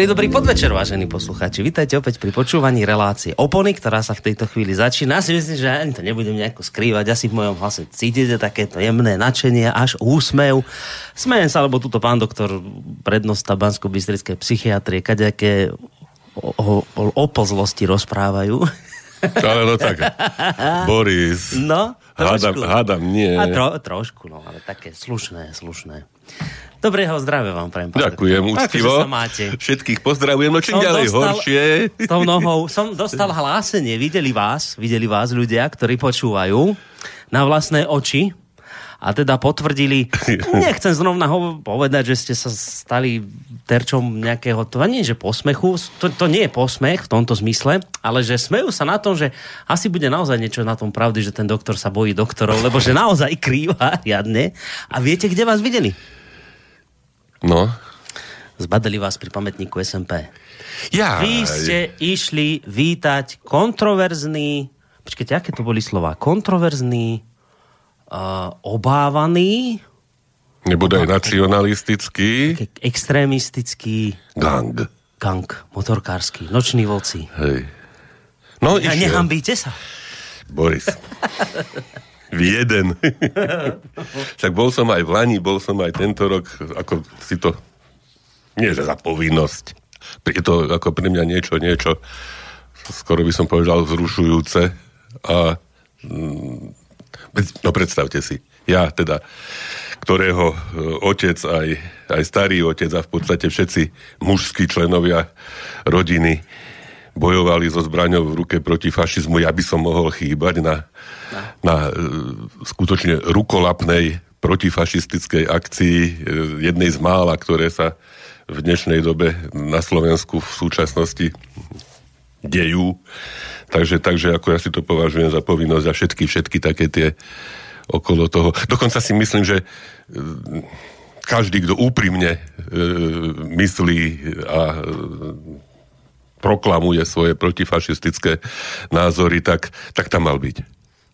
Príjemný dobrý podvečer, vážení poslucháči. Vítajte opäť pri počúvaní relácie Opony, ktorá sa v tejto chvíli začína. Si myslím, že ani to nebudem nejako skrývať. Asi v mojom hlase cítite takéto jemné nadšenie, až úsmev. Smejem sa, lebo tuto pán doktor prednosta Bansko-Bystrickej psychiatrie, kaďaké o, o, o, pozlosti rozprávajú. Ale no tak, Boris. No, hádam, trošku. hádam, nie. A tro, trošku, no, ale také slušné, slušné. Dobrého zdravia vám prajem. Ďakujem, úctivo. Všetkých pozdravujem, no čím Som ďalej dostal- horšie. S tou nohou som dostal hlásenie. Videli vás, videli vás ľudia, ktorí počúvajú na vlastné oči a teda potvrdili, nechcem zrovna ho povedať, že ste sa stali terčom nejakého, to nie že posmechu, to, to nie je posmech v tomto zmysle, ale že smejú sa na tom, že asi bude naozaj niečo na tom pravdy, že ten doktor sa bojí doktorov, lebo že naozaj krýva riadne. A viete, kde vás videli? No. Zbadali vás pri pamätníku SMP. Ja. Vy ste išli vítať kontroverzný, počkajte, aké to boli slova? Kontroverzný, uh, obávaný, Nebodaj nacionalistický ke- extrémistický gang. gang, motorkársky, noční voci. Hej. No, A išiel. nehambíte sa? Boris. V jeden. Však bol som aj v Lani, bol som aj tento rok, ako si to, nie že za povinnosť, je to ako pre mňa niečo, niečo, skoro by som povedal vzrušujúce a mm, no predstavte si, ja teda, ktorého e, otec, aj, aj starý otec a v podstate všetci mužskí členovia rodiny bojovali so zbraňou v ruke proti fašizmu, ja by som mohol chýbať na, na e, skutočne rukolapnej protifašistickej akcii, e, jednej z mála, ktoré sa v dnešnej dobe na Slovensku v súčasnosti dejú. Takže, takže ako ja si to považujem za povinnosť a všetky, všetky také tie okolo toho. Dokonca si myslím, že e, každý, kto úprimne e, myslí a e, proklamuje svoje protifašistické názory, tak, tak tam mal byť.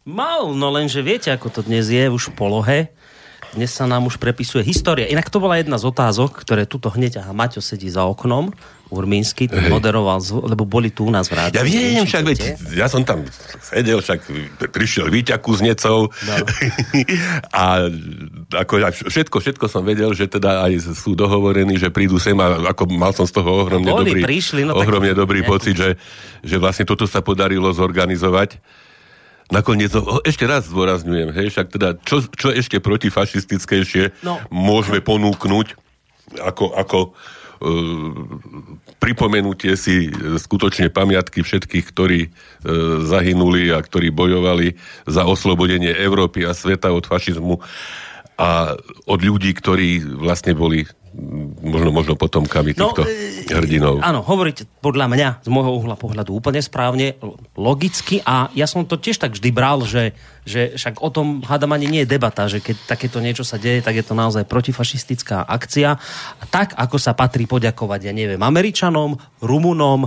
Mal, no lenže viete, ako to dnes je už v polohe. Dnes sa nám už prepisuje história. Inak to bola jedna z otázok, ktoré tuto hneď, aha, Maťo sedí za oknom, Urmínsky, ten moderoval, lebo boli tu u nás v rádiu. Ja viem, však veď, ja som tam sedel, však prišiel Víťa Kuznecov No. a ako, všetko, všetko som vedel, že teda aj sú dohovorení, že prídu sem a ako mal som z toho ohromne Boli, dobrý, prišli, no tak- ohromne dobrý nejakú- pocit, že, že vlastne toto sa podarilo zorganizovať. Nakoniec, ešte raz zdôrazňujem, hej, však teda, čo, čo ešte protifašistickejšie No. môžeme ponúknuť ako, ako pripomenutie si e, skutočne pamiatky všetkých, ktorí e, zahynuli a ktorí bojovali za oslobodenie Európy a sveta od fašizmu a od ľudí, ktorí vlastne boli možno, možno potomkami týchto e, hrdinov. Áno, hovoríte podľa mňa, z môjho uhla pohľadu úplne správne, logicky a ja som to tiež tak vždy bral, že, že však o tom hádam ani nie je debata, že keď takéto niečo sa deje, tak je to naozaj protifašistická akcia. A tak, ako sa patrí poďakovať, ja neviem, Američanom, Rumunom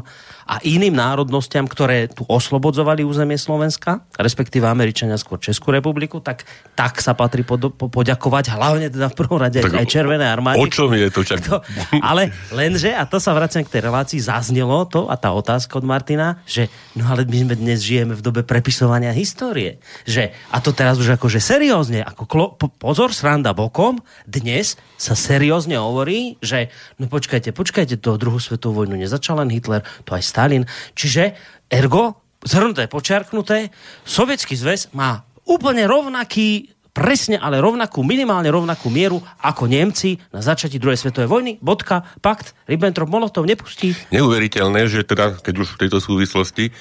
a iným národnostiam, ktoré tu oslobodzovali územie Slovenska, respektíve Američania skôr Českú republiku, tak, tak sa patrí pod, po, poďakovať, hlavne teda v prvom rade Tak aj Červené armáde. O čom je to? Čak... To, ale lenže, a to sa vraciam k tej relácii, zaznelo to a tá otázka od Martina, že no ale my sme dnes žijeme v dobe prepisovania histórie. Že, a to teraz už akože seriózne, ako klo, po, pozor, sranda bokom, dnes sa seriózne hovorí, že no počkajte, počkajte, to druhú svetovú vojnu nezačal len Hitler, to aj Stalin. Čiže ergo, zhrnuté, počiarknuté, Sovietský zväz má úplne rovnaký presne, ale rovnakú, minimálne rovnakú mieru ako Nemci na začatí druhej svetovej vojny. Bodka, pakt, Ribbentrop-Molotov nepustí. Neuveriteľné, že teda, keď už v tejto súvislosti,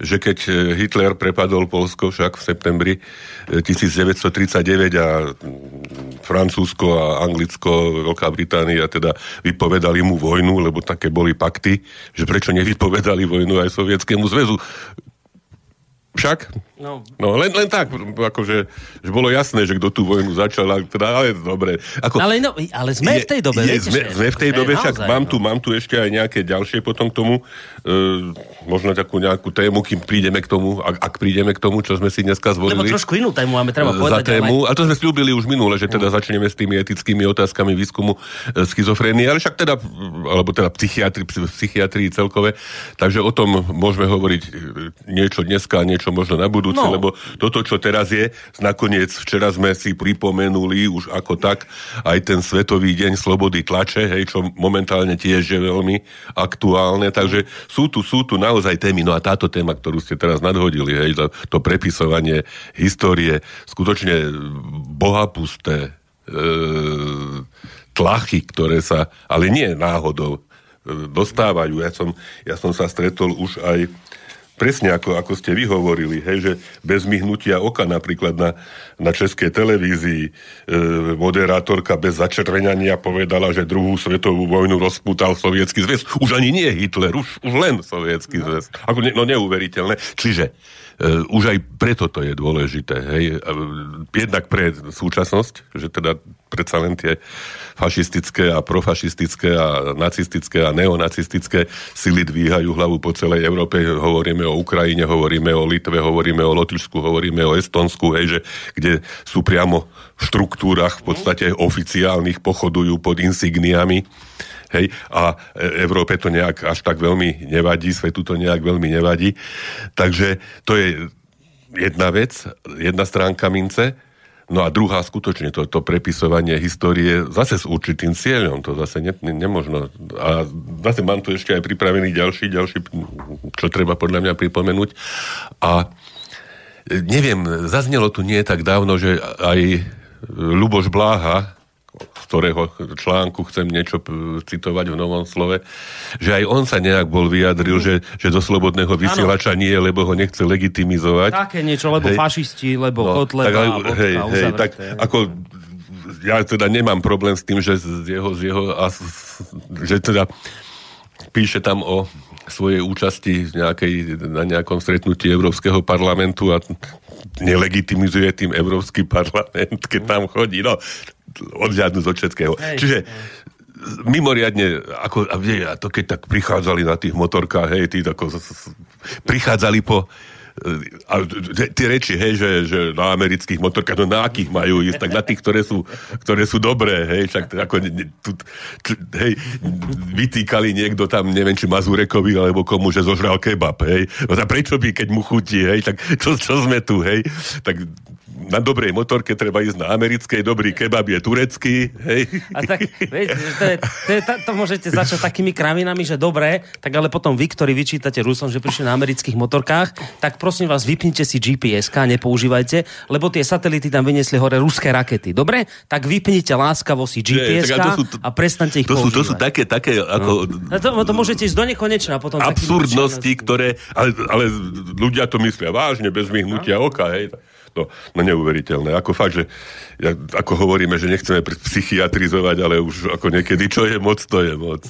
že keď e, Hitler prepadol Polsko však v septembri e, 1939 a mm, Francúzsko a Anglicko, Veľká Británia teda vypovedali mu vojnu, lebo také boli pakty, že prečo nevypovedali vojnu aj Sovietskému zväzu. Však? No, no len, len tak, akože, že bolo jasné, že kto tú vojnu začal, teda, ale dobre. Ako, ale, no, ale sme je, v tej dobe, je, viete, sme, sme v tej dobe, však naozaj, mám, no. tu, mám tu ešte aj nejaké ďalšie potom k tomu, e, možno takú nejakú tému, kým prídeme k tomu, ak, ak prídeme k tomu, čo sme si dneska zvolili. Lebo trošku inú tému máme, treba povedať. Za tému, ale... a to sme slúbili už minule, že teda mm. začneme s tými etickými otázkami výskumu e, schizofrénie, ale však teda, alebo teda psychiatri, psychiatrii celkové, takže o tom môžeme hovoriť e, niečo dneska, niečo možno na budúce no. lebo toto, čo teraz je, nakoniec včera sme si pripomenuli už ako tak aj ten Svetový deň slobody tlače, hej, čo momentálne tiež je veľmi aktuálne, takže sú tu, sú tu naozaj témy, no a táto téma, ktorú ste teraz nadhodili, hej, to, to prepisovanie histórie, skutočne bohapusté, e, tlachy, ktoré sa, ale nie náhodou, e, dostávajú. Ja som, ja som sa stretol už aj presne ako, ako ste vyhovorili, hej, že bez myhnutia oka napríklad na, na českej televízii e, moderátorka bez začervenania povedala, že druhú svetovú vojnu rozputal sovietský zväz. Už ani nie Hitler, už, už len sovietský no. zväz. Ako, no neuveriteľné. Čiže už aj preto to je dôležité. Hej. Jednak pre súčasnosť, že teda predsa len tie fašistické a profašistické a nacistické a neonacistické sily dvíhajú hlavu po celej Európe. Hovoríme o Ukrajine, hovoríme o Litve, hovoríme o Lotyšsku, hovoríme o Estonsku, hej, že, kde sú priamo v štruktúrach v podstate oficiálnych pochodujú pod insigniami. Hej, a Európe to nejak až tak veľmi nevadí, svetu to nejak veľmi nevadí. Takže to je jedna vec, jedna stránka mince. No a druhá skutočne to, to prepisovanie histórie zase s určitým cieľom, to zase ne, ne, nemožno. A zase mám tu ešte aj pripravený ďalší, ďalší, čo treba podľa mňa pripomenúť. A neviem, zaznelo tu nie tak dávno, že aj Luboš Bláha, z ktorého článku chcem niečo citovať v Novom slove, že aj on sa nejak bol vyjadril, že, že do slobodného vysielača nie, lebo ho nechce legitimizovať. Také niečo, lebo hej. fašisti, lebo no, Kotleba. Tak, ale, hej, hej, tak ako ja teda nemám problém s tým, že z jeho, z jeho a, že teda píše tam o svojej účasti nejakej, na nejakom stretnutí Európskeho parlamentu a nelegitimizuje tým Európsky parlament, keď tam chodí. No, odhľadnúť od všetkého. Hej, Čiže mimoriadne, ako, a vie, a to keď tak prichádzali na tých motorkách, hej, tí tako, prichádzali po a tie reči, hej, že, že na amerických motorkách, no na akých majú ísť, tak na tých, ktoré sú, ktoré sú dobré, hej, však ako, tu, hej, vytýkali niekto tam, neviem, či Mazurekovi, alebo komu, že zožral kebab, hej, no prečo by, keď mu chutí, hej, tak čo, čo sme tu, hej, tak na dobrej motorke treba ísť na americkej, dobrý kebab je turecký, hej. A tak, viete, to, je, to, je, to, to môžete začať takými kravinami, že dobre, tak ale potom vy, ktorí vyčítate Rusom, že prišli na amerických motorkách, tak prosím vás, vypnite si GPS-ka, nepoužívajte, lebo tie satelity tam vyniesli hore ruské rakety. Dobre? Tak vypnite láskavo si GPS-ka a prestante ich to používať. Sú, to sú také, také ako... No. To, to môžete ísť do nekonečna potom. Absurdnosti, ktoré... Ale, ale ľudia to myslia vážne, bez myhnutia no. oka, hej. No, no neuveriteľné. Ako fakt, že ja, ako hovoríme, že nechceme psychiatrizovať, ale už ako niekedy, čo je moc, to je moc.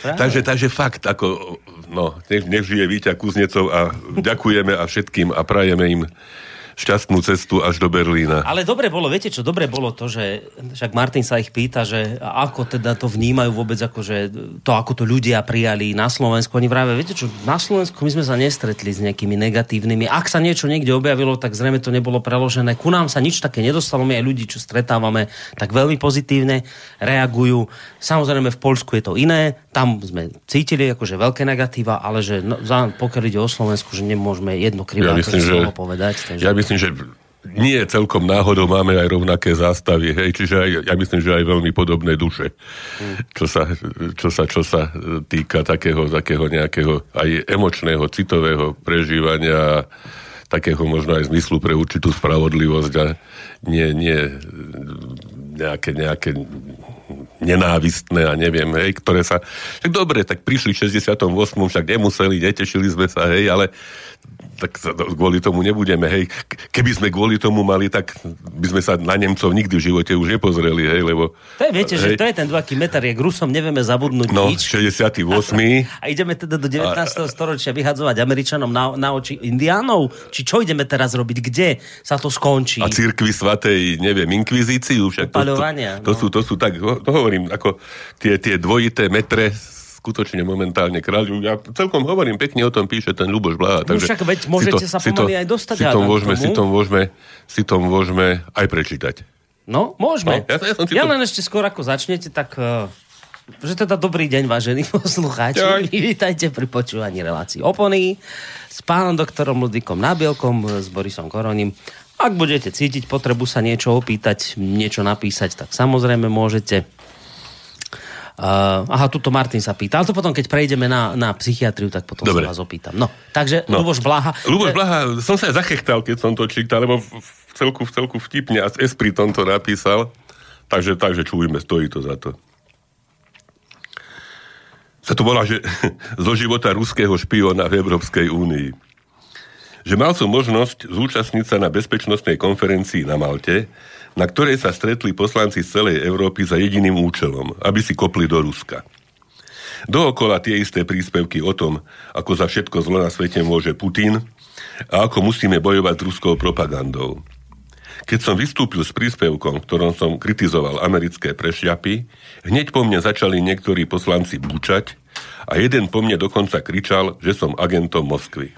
takže, takže fakt, ako, no, nech, nech žije Víťa Kuznecov a ďakujeme a všetkým a prajeme im šťastnú cestu až do Berlína. Ale dobre bolo, viete čo, dobre bolo to, že však Martin sa ich pýta, že ako teda to vnímajú vôbec, ako že to, ako to ľudia prijali na Slovensku. Oni vravia, viete čo, na Slovensku my sme sa nestretli s nejakými negatívnymi. Ak sa niečo niekde objavilo, tak zrejme to nebolo preložené. Ku nám sa nič také nedostalo, my aj ľudí, čo stretávame, tak veľmi pozitívne reagujú. Samozrejme v Polsku je to iné, tam sme cítili akože veľké negatíva, ale že no, pokiaľ ide o Slovensku, že nemôžeme jedno krivé ja myslím, že, povedať. Takže... Ja myslím, že nie celkom náhodou máme aj rovnaké zástavy, hej, čiže aj, ja myslím, že aj veľmi podobné duše, čo, sa, čo, sa, čo sa týka takého, takého nejakého aj emočného, citového prežívania takého možno aj zmyslu pre určitú spravodlivosť a nie, nie nejaké, nejaké nenávistné a neviem, hej, ktoré sa... Tak dobre, tak prišli v 68. však nemuseli, netešili sme sa, hej, ale tak sa kvôli tomu nebudeme, hej. Keby sme kvôli tomu mali, tak by sme sa na Nemcov nikdy v živote už nepozreli, hej, lebo... To je, viete, hej, že to je ten dvaký meter, je k Rusom nevieme zabudnúť no, nič. 68. A, a ideme teda do 19. A, storočia vyhadzovať Američanom na, na oči Indiánov? Či čo ideme teraz robiť? Kde sa to skončí? A církvy svatej, neviem, inkvizíciu však. To, to, to, to, sú, to sú tak, to hovorím, ako tie, tie dvojité metre skutočne momentálne kráľu. Ja celkom hovorím, pekne o tom píše ten Ľuboš Blaha. No však veď môžete to, sa pomaly to, aj dostať. Si to, môžeme, si to môžeme, si to môžeme aj prečítať. No, môžeme. No, ja, ja, som ja to... len ešte skôr ako začnete, tak uh, že teda dobrý deň, vážení poslucháči. Aj. Vítajte pri počúvaní relácií Opony s pánom doktorom Ludvíkom Nábielkom, s Borisom Koroním. Ak budete cítiť potrebu sa niečo opýtať, niečo napísať, tak samozrejme môžete. Uh, aha, tuto Martin sa pýta. Ale to potom, keď prejdeme na, na psychiatriu, tak potom Dobre. sa vás opýtam. No, takže no. Luboš Blaha. Luboš Blaha, som sa zachechtal, keď som to čítal, lebo v, celku, v celku vtipne a Esprit to napísal. Takže, takže čujme, stojí to za to. Sa to volá, že zo života ruského špiona v Európskej únii. Že mal som možnosť zúčastniť sa na bezpečnostnej konferencii na Malte, na ktorej sa stretli poslanci z celej Európy za jediným účelom, aby si kopli do Ruska. Dookola tie isté príspevky o tom, ako za všetko zlo na svete môže Putin a ako musíme bojovať s ruskou propagandou. Keď som vystúpil s príspevkom, v ktorom som kritizoval americké prešľapy, hneď po mne začali niektorí poslanci bučať a jeden po mne dokonca kričal, že som agentom Moskvy.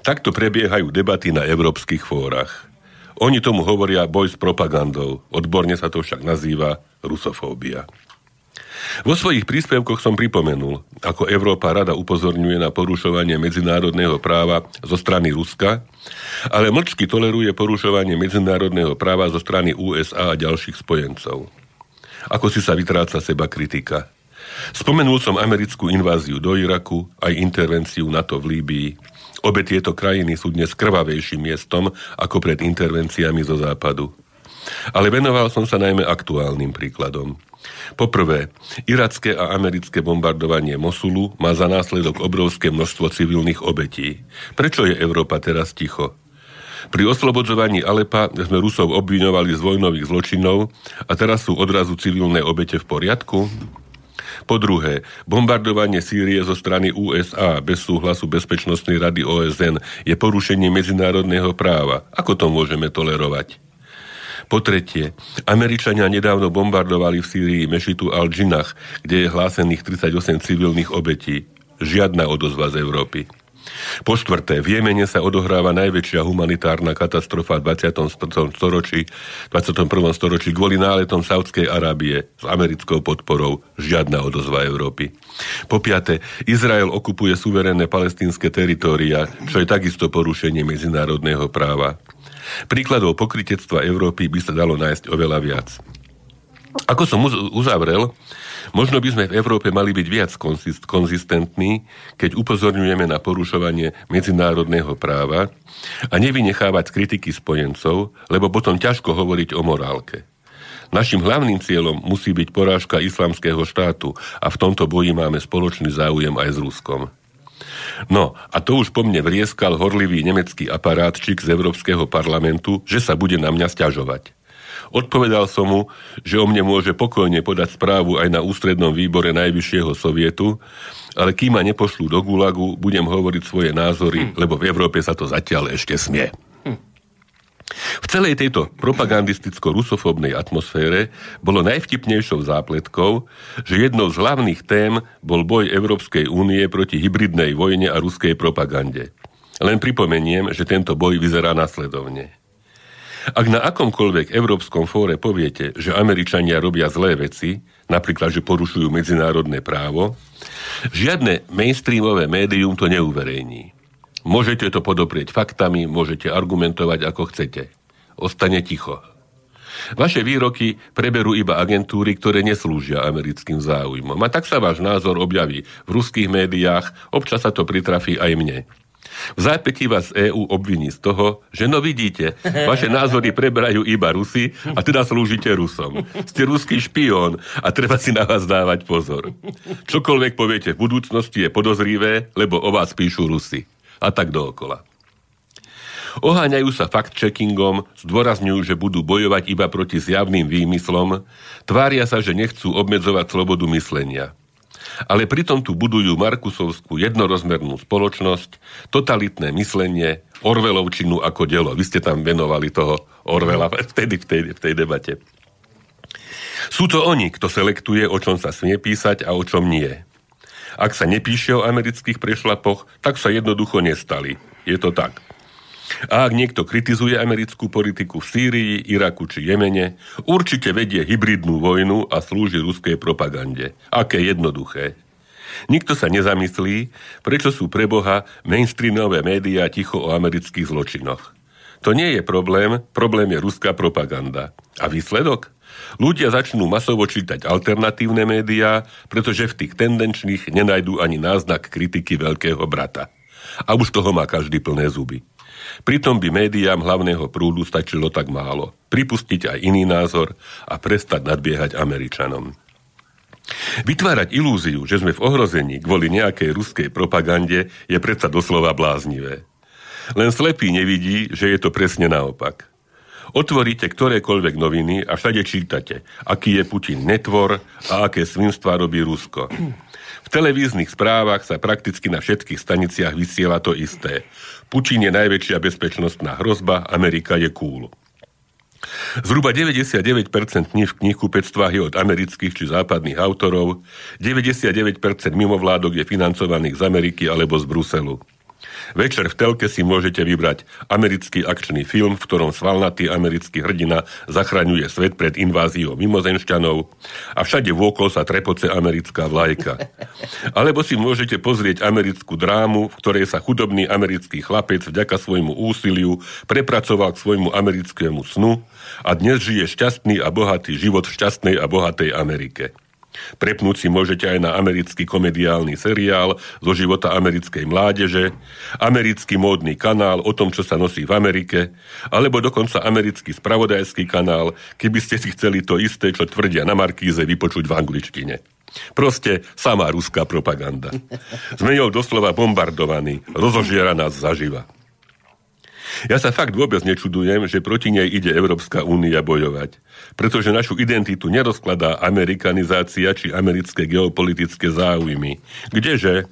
Takto prebiehajú debaty na európskych fórach. Oni tomu hovoria boj s propagandou. Odborne sa to však nazýva rusofóbia. Vo svojich príspevkoch som pripomenul, ako Európa rada upozorňuje na porušovanie medzinárodného práva zo strany Ruska, ale mlčky toleruje porušovanie medzinárodného práva zo strany USA a ďalších spojencov. Ako si sa vytráca seba kritika. Spomenul som americkú inváziu do Iraku, aj intervenciu NATO v Líbii, Obe tieto krajiny sú dnes krvavejším miestom ako pred intervenciami zo západu. Ale venoval som sa najmä aktuálnym príkladom. Poprvé, iracké a americké bombardovanie Mosulu má za následok obrovské množstvo civilných obetí. Prečo je Európa teraz ticho? Pri oslobodzovaní Alepa sme Rusov obviňovali z vojnových zločinov a teraz sú odrazu civilné obete v poriadku? Po druhé, bombardovanie Sýrie zo strany USA bez súhlasu Bezpečnostnej rady OSN je porušenie medzinárodného práva. Ako to môžeme tolerovať? Po tretie, Američania nedávno bombardovali v Sýrii mešitu Al-Džinach, kde je hlásených 38 civilných obetí. Žiadna odozva z Európy. Po štvrté, v Jemene sa odohráva najväčšia humanitárna katastrofa v 20. storočí, 21. storočí kvôli náletom Saudskej Arábie s americkou podporou žiadna odozva Európy. Po piate, Izrael okupuje suverénne palestínske teritória, čo je takisto porušenie medzinárodného práva. Príkladov pokritectva Európy by sa dalo nájsť oveľa viac. Ako som uzavrel, Možno by sme v Európe mali byť viac konzistentní, keď upozorňujeme na porušovanie medzinárodného práva a nevynechávať kritiky spojencov, lebo potom ťažko hovoriť o morálke. Našim hlavným cieľom musí byť porážka islamského štátu a v tomto boji máme spoločný záujem aj s Ruskom. No, a to už po mne vrieskal horlivý nemecký aparátčik z Európskeho parlamentu, že sa bude na mňa stiažovať. Odpovedal som mu, že o mne môže pokojne podať správu aj na ústrednom výbore Najvyššieho sovietu, ale kým ma nepošlú do Gulagu, budem hovoriť svoje názory, hm. lebo v Európe sa to zatiaľ ešte smie. Hm. V celej tejto propagandisticko-rusofobnej atmosfére bolo najvtipnejšou zápletkou, že jednou z hlavných tém bol boj Európskej únie proti hybridnej vojne a ruskej propagande. Len pripomeniem, že tento boj vyzerá následovne. Ak na akomkoľvek európskom fóre poviete, že Američania robia zlé veci, napríklad, že porušujú medzinárodné právo, žiadne mainstreamové médium to neuverejní. Môžete to podoprieť faktami, môžete argumentovať ako chcete. Ostane ticho. Vaše výroky preberú iba agentúry, ktoré neslúžia americkým záujmom. A tak sa váš názor objaví v ruských médiách, občas sa to pritrafí aj mne. V zápätí vás EÚ obviní z toho, že no vidíte, vaše názory preberajú iba Rusy a teda slúžite Rusom. Ste ruský špión a treba si na vás dávať pozor. Čokoľvek poviete v budúcnosti je podozrivé, lebo o vás píšu Rusy. A tak dookola. Oháňajú sa fact-checkingom, zdôrazňujú, že budú bojovať iba proti zjavným výmyslom, tvária sa, že nechcú obmedzovať slobodu myslenia. Ale pritom tu budujú Markusovskú jednorozmernú spoločnosť, totalitné myslenie, Orvelovčinu ako delo. Vy ste tam venovali toho Orvela vtedy v tej, v tej debate. Sú to oni, kto selektuje, o čom sa smie písať a o čom nie. Ak sa nepíše o amerických prešlapoch, tak sa jednoducho nestali. Je to tak. A ak niekto kritizuje americkú politiku v Sýrii, Iraku či Jemene, určite vedie hybridnú vojnu a slúži ruskej propagande. Aké jednoduché. Nikto sa nezamyslí, prečo sú pre Boha mainstreamové médiá ticho o amerických zločinoch. To nie je problém, problém je ruská propaganda. A výsledok? Ľudia začnú masovo čítať alternatívne médiá, pretože v tých tendenčných nenajdú ani náznak kritiky veľkého brata. A už toho má každý plné zuby. Pritom by médiám hlavného prúdu stačilo tak málo. Pripustiť aj iný názor a prestať nadbiehať Američanom. Vytvárať ilúziu, že sme v ohrození kvôli nejakej ruskej propagande, je predsa doslova bláznivé. Len slepý nevidí, že je to presne naopak. Otvoríte ktorékoľvek noviny a všade čítate, aký je Putin netvor a aké svinstva robí Rusko. V televíznych správach sa prakticky na všetkých staniciach vysiela to isté. Putin je najväčšia bezpečnostná hrozba, Amerika je cool. Zhruba 99% kníh v knihkupectvách je od amerických či západných autorov, 99% mimovládok je financovaných z Ameriky alebo z Bruselu. Večer v telke si môžete vybrať americký akčný film, v ktorom svalnatý americký hrdina zachraňuje svet pred inváziou mimozenšťanov a všade vôkol sa trepoce americká vlajka. Alebo si môžete pozrieť americkú drámu, v ktorej sa chudobný americký chlapec vďaka svojmu úsiliu prepracoval k svojmu americkému snu a dnes žije šťastný a bohatý život v šťastnej a bohatej Amerike. Prepnúť si môžete aj na americký komediálny seriál zo života americkej mládeže, americký módny kanál o tom, čo sa nosí v Amerike, alebo dokonca americký spravodajský kanál, keby ste si chceli to isté, čo tvrdia na Markíze, vypočuť v angličtine. Proste samá ruská propaganda. Sme ňou doslova bombardovaní, rozožiera nás zaživa. Ja sa fakt vôbec nečudujem, že proti nej ide Európska únia bojovať. Pretože našu identitu nerozkladá amerikanizácia či americké geopolitické záujmy. Kdeže?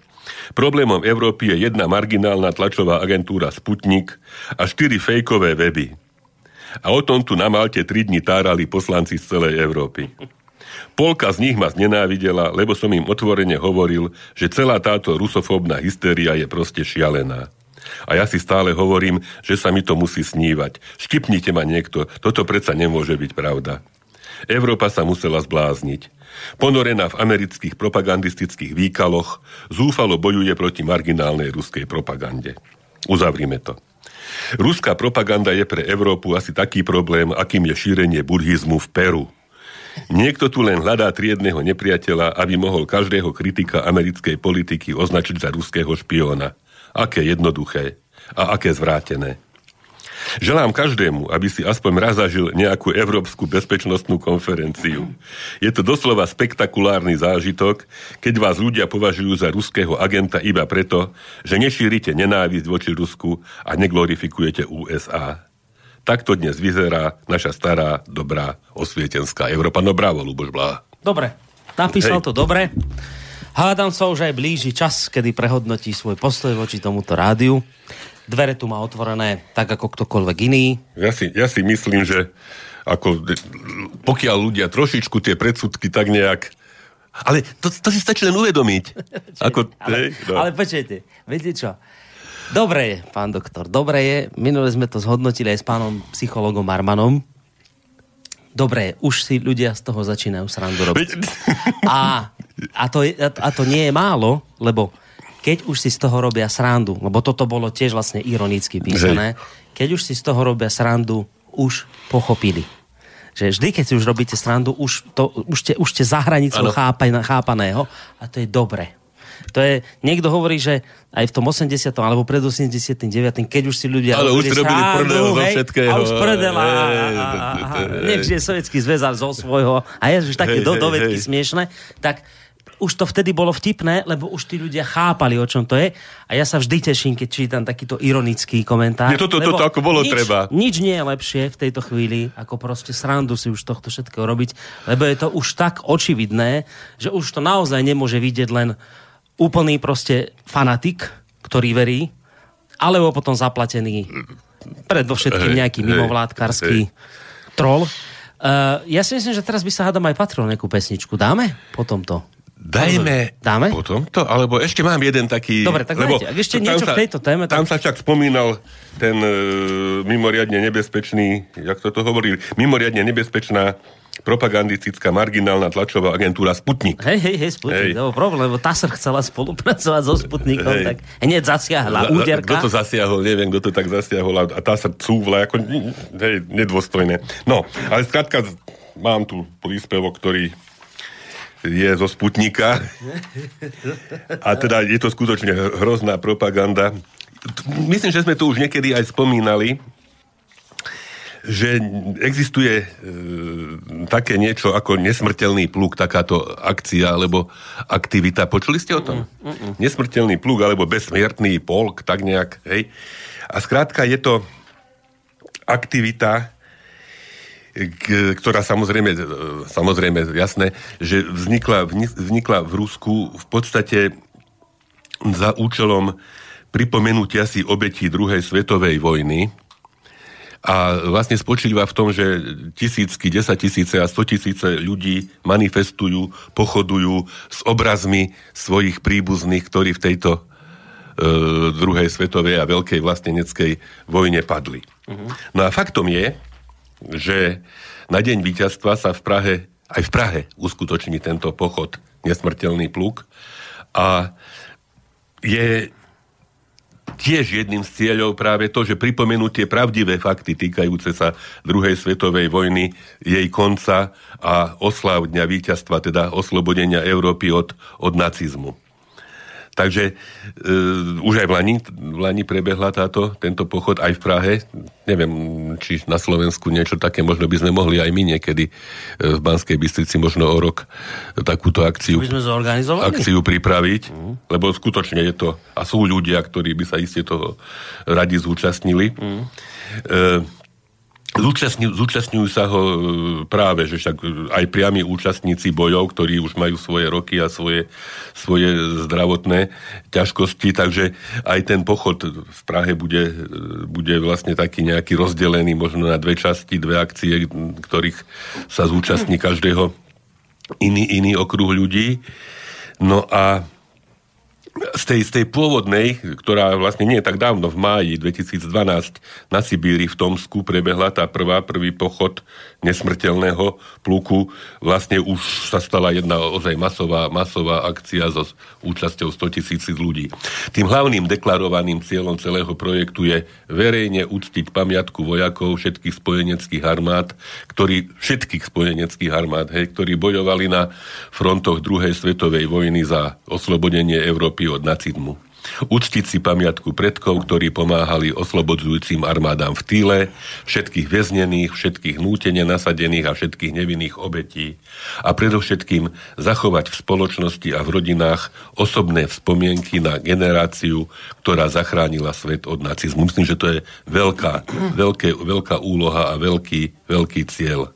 Problémom Európy je jedna marginálna tlačová agentúra Sputnik a štyri fejkové weby. A o tom tu na Malte tri dni tárali poslanci z celej Európy. Polka z nich ma znenávidela, lebo som im otvorene hovoril, že celá táto rusofóbna hystéria je proste šialená. A ja si stále hovorím, že sa mi to musí snívať. Štipnite ma niekto, toto predsa nemôže byť pravda. Európa sa musela zblázniť. Ponorená v amerických propagandistických výkaloch, zúfalo bojuje proti marginálnej ruskej propagande. Uzavrime to. Ruská propaganda je pre Európu asi taký problém, akým je šírenie buddhizmu v Peru. Niekto tu len hľadá triedného nepriateľa, aby mohol každého kritika americkej politiky označiť za ruského špióna. Aké jednoduché a aké zvrátené. Želám každému, aby si aspoň raz zažil nejakú európsku bezpečnostnú konferenciu. Je to doslova spektakulárny zážitok, keď vás ľudia považujú za ruského agenta iba preto, že nešírite nenávisť voči Rusku a neglorifikujete USA. Takto dnes vyzerá naša stará, dobrá, osvietenská Európa. No bravo, Luboš Blá. Dobre, napísal Hej. to dobre. Hádam sa už aj blíži čas, kedy prehodnotí svoj postoj voči tomuto rádiu. Dvere tu má otvorené tak, ako ktokoľvek iný. Ja si, ja si myslím, že ako, pokiaľ ľudia trošičku tie predsudky tak nejak ale to, to si stačí len uvedomiť. Ako, ale, no. ale počujte, viete čo? Dobre je, pán doktor, dobre je. Minule sme to zhodnotili aj s pánom psychologom Armanom. Dobre, už si ľudia z toho začínajú srandu robiť. A a to, a to nie je málo, lebo keď už si z toho robia srandu, lebo toto bolo tiež vlastne ironicky písané, keď už si z toho robia srandu, už pochopili. Že vždy, keď si už robíte srandu, už, to, už, ste, už ste za hranicou chápaného a to je dobre. To je, niekto hovorí, že aj v tom 80. alebo pred 89. keď už si ľudia Ale už robili prdel zo všetkého. A už prdel a, nech je sovietský zväz zo svojho a je už také do, dovedky smiešne, tak už to vtedy bolo vtipné, lebo už tí ľudia chápali, o čom to je. A ja sa vždy teším, keď čítam takýto ironický komentár. Nie, toto, toto ako bolo nič, treba. Nič nie je lepšie v tejto chvíli, ako proste srandu si už tohto všetkého robiť, lebo je to už tak očividné, že už to naozaj nemôže vidieť len úplný proste fanatik, ktorý verí, alebo potom zaplatený predovšetkým nejaký mimovládkarský troll. Uh, ja si myslím, že teraz by sa hádam aj patril nejakú pesničku. Dáme po tomto? Dajme Dáme? potom to, alebo ešte mám jeden taký... Dobre, tak lebo dajte. Ak ešte tam niečo sa, k tejto téme, Tam tak- sa však spomínal ten e, mimoriadne nebezpečný, jak to to hovorili, mimoriadne nebezpečná propagandistická marginálna tlačová agentúra Sputnik. Hej, hej, hej, Sputnik, Hej. to problém, lebo TASR chcela spolupracovať so Sputnikom, Hej. tak hneď zasiahla úderka. Kto to zasiahol, neviem, kto to tak zasiahol a, a tá sa cúvla, ako hej, nedôstojné. No, ale skrátka, mám tu príspevok, ktorý je zo Sputnika a teda je to skutočne hrozná propaganda. Myslím, že sme to už niekedy aj spomínali, že existuje e, také niečo ako nesmrteľný pluk, takáto akcia alebo aktivita. Počuli ste o tom? Mm, mm, mm. Nesmrteľný pluk alebo bezsmiertný polk, tak nejak, hej. A skrátka je to aktivita, k- ktorá samozrejme, e, samozrejme, jasné, že vznikla, vznikla v Rusku v podstate za účelom pripomenutia si obetí druhej svetovej vojny, a vlastne spočíva v tom, že tisícky, desať tisíce a sto tisíce ľudí manifestujú, pochodujú s obrazmi svojich príbuzných, ktorí v tejto e, druhej svetovej a veľkej vlasteneckej vojne padli. Uh-huh. No a faktom je, že na deň víťazstva sa v Prahe, aj v Prahe uskutoční tento pochod Nesmrteľný pluk a je tiež jedným z cieľov práve to, že pripomenutie pravdivé fakty týkajúce sa druhej svetovej vojny, jej konca a oslav dňa víťazstva, teda oslobodenia Európy od, od nacizmu. Takže e, už aj v Lani, v Lani prebehla táto, tento pochod aj v Prahe. Neviem, či na Slovensku niečo také, možno by sme mohli aj my niekedy e, v Banskej Bystrici možno o rok takúto akciu By sme zorganizovali? akciu pripraviť, mm. lebo skutočne je to, a sú ľudia, ktorí by sa iste toho radi zúčastnili. Mm. E, zúčastňujú, zúčastňujú sa ho e, práve, že však e, aj priami účastníci bojov, ktorí už majú svoje roky a svoje, svoje zdravotné ťažkosti, takže aj ten pochod v Prahe bude, e, bude vlastne taký nejaký rozdelený možno na dve časti, dve akcie, ktorých sa zúčastní každého iný, iný okruh ľudí. No a z tej, z tej pôvodnej, ktorá vlastne nie je tak dávno, v máji 2012 na Sibíri v Tomsku prebehla tá prvá, prvý pochod nesmrteľného pluku. Vlastne už sa stala jedna ozaj masová, masová akcia so účasťou 100 tisíc ľudí. Tým hlavným deklarovaným cieľom celého projektu je verejne uctiť pamiatku vojakov všetkých spojeneckých armád, ktorí, všetkých spojeneckých armád, hej, ktorí bojovali na frontoch druhej svetovej vojny za oslobodenie Európy od nacizmu. Uctiť si pamiatku predkov, ktorí pomáhali oslobodzujúcim armádám v Týle, všetkých väznených, všetkých nútene nasadených a všetkých nevinných obetí a predovšetkým zachovať v spoločnosti a v rodinách osobné spomienky na generáciu, ktorá zachránila svet od nacizmu. Myslím, že to je veľká, veľké, veľká úloha a veľký, veľký cieľ.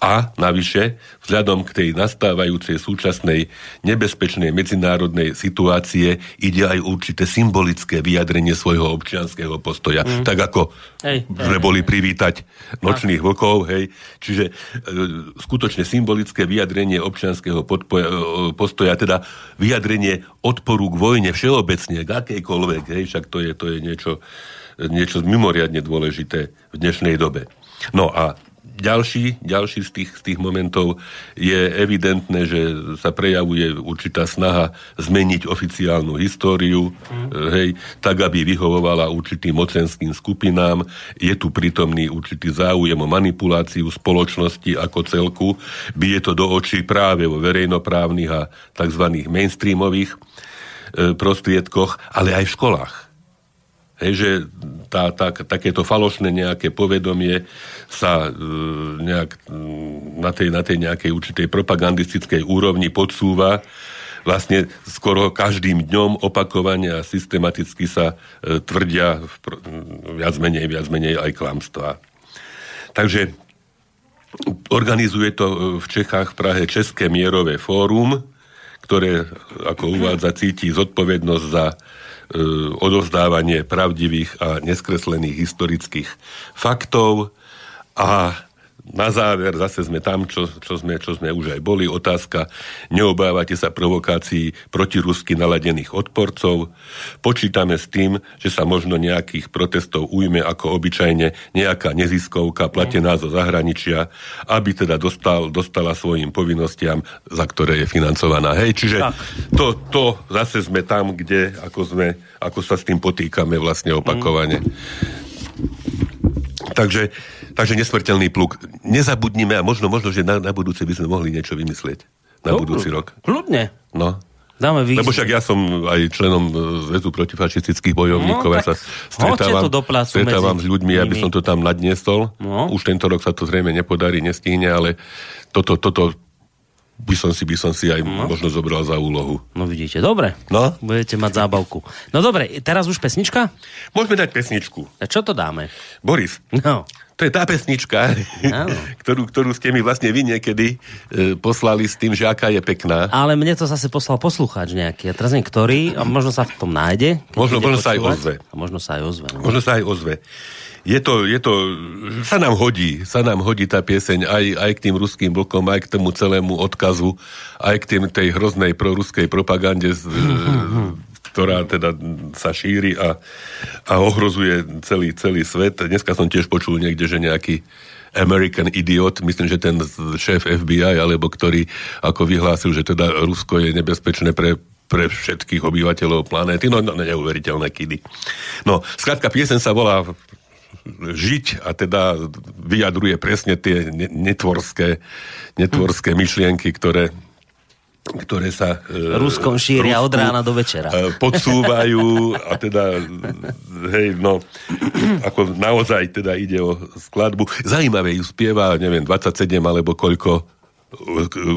A navyše, vzhľadom k tej nastávajúcej súčasnej nebezpečnej medzinárodnej situácie ide aj určité symbolické vyjadrenie svojho občianského postoja. Mm. Tak ako Hej, sme hej. boli privítať nočných vlkov, hej. Čiže e, skutočne symbolické vyjadrenie občianského podpoja, e, postoja, teda vyjadrenie odporu k vojne všeobecne, k akejkoľvek, hej, však to je, to je niečo, niečo mimoriadne dôležité v dnešnej dobe. No a ďalší, ďalší z tých, z tých momentov je evidentné, že sa prejavuje určitá snaha zmeniť oficiálnu históriu, mm. hej, tak, aby vyhovovala určitým mocenským skupinám. Je tu prítomný určitý záujem o manipuláciu spoločnosti ako celku. Bije to do očí práve vo verejnoprávnych a tzv. mainstreamových e, prostriedkoch, ale aj v školách. Hej, že tá, tá, takéto falošné nejaké povedomie sa e, nejak m, na tej, na tej nejakej určitej propagandistickej úrovni podsúva vlastne skoro každým dňom opakovane a systematicky sa e, tvrdia v, pr- viac menej, viac menej aj klamstvá. Takže organizuje to e, v Čechách v Prahe České mierové fórum, ktoré, ako uvádza, cíti zodpovednosť za odovzdávanie pravdivých a neskreslených historických faktov a na záver zase sme tam, čo, čo, sme, čo sme už aj boli. Otázka, neobávate sa provokácií rusky naladených odporcov. Počítame s tým, že sa možno nejakých protestov ujme ako obyčajne nejaká neziskovka platená zo zahraničia, aby teda dostal, dostala svojim povinnostiam, za ktoré je financovaná. Hej, čiže to, to zase sme tam, kde ako, sme, ako sa s tým potýkame vlastne opakovane. Mm. Takže Takže nesmrteľný pluk. Nezabudnime a možno, možno že na, na budúce by sme mohli niečo vymyslieť. Na no, budúci rok. Kľudne. No. Dáme výzvu. Lebo však ja som aj členom e, Zväzu protifašistických bojovníkov. No, ja sa stretávam, to stretávam s ľuďmi, nimi. aby som to tam nadniesol. No. Už tento rok sa to zrejme nepodarí, nestihne, ale toto, toto by som si, by som si aj no. možno zobral za úlohu. No vidíte, dobre. No? Budete mať zábavku. No dobre, teraz už pesnička? Môžeme dať pesničku. A čo to dáme? Boris. No. To je tá pesnička, ktorú, ktorú ste mi vlastne vy niekedy e, poslali s tým, že aká je pekná. Ale mne to zase poslal poslucháč nejaký. A teraz neviem, ktorý, a možno sa v tom nájde. Možno, možno sa aj ozve. A možno sa aj ozve. No. Možno sa aj ozve. Je to, je to, sa nám hodí, sa nám hodí tá pieseň aj, aj k tým ruským blokom, aj k tomu celému odkazu, aj k tým, tej hroznej proruskej propagande, ktorá teda sa šíri a, a ohrozuje celý, celý svet. Dneska som tiež počul niekde, že nejaký American Idiot, myslím, že ten šéf FBI, alebo ktorý ako vyhlásil, že teda Rusko je nebezpečné pre pre všetkých obyvateľov planéty. No, no neuveriteľné kidy. No, skrátka, piesen sa volá žiť a teda vyjadruje presne tie netvorské, netvorské myšlienky, ktoré ktoré sa e, Ruskom šíria Rusku, od rána do večera. E, podsúvajú a teda hej, no, ako naozaj teda ide o skladbu. Zajímavé ju spieva, neviem, 27 alebo koľko e,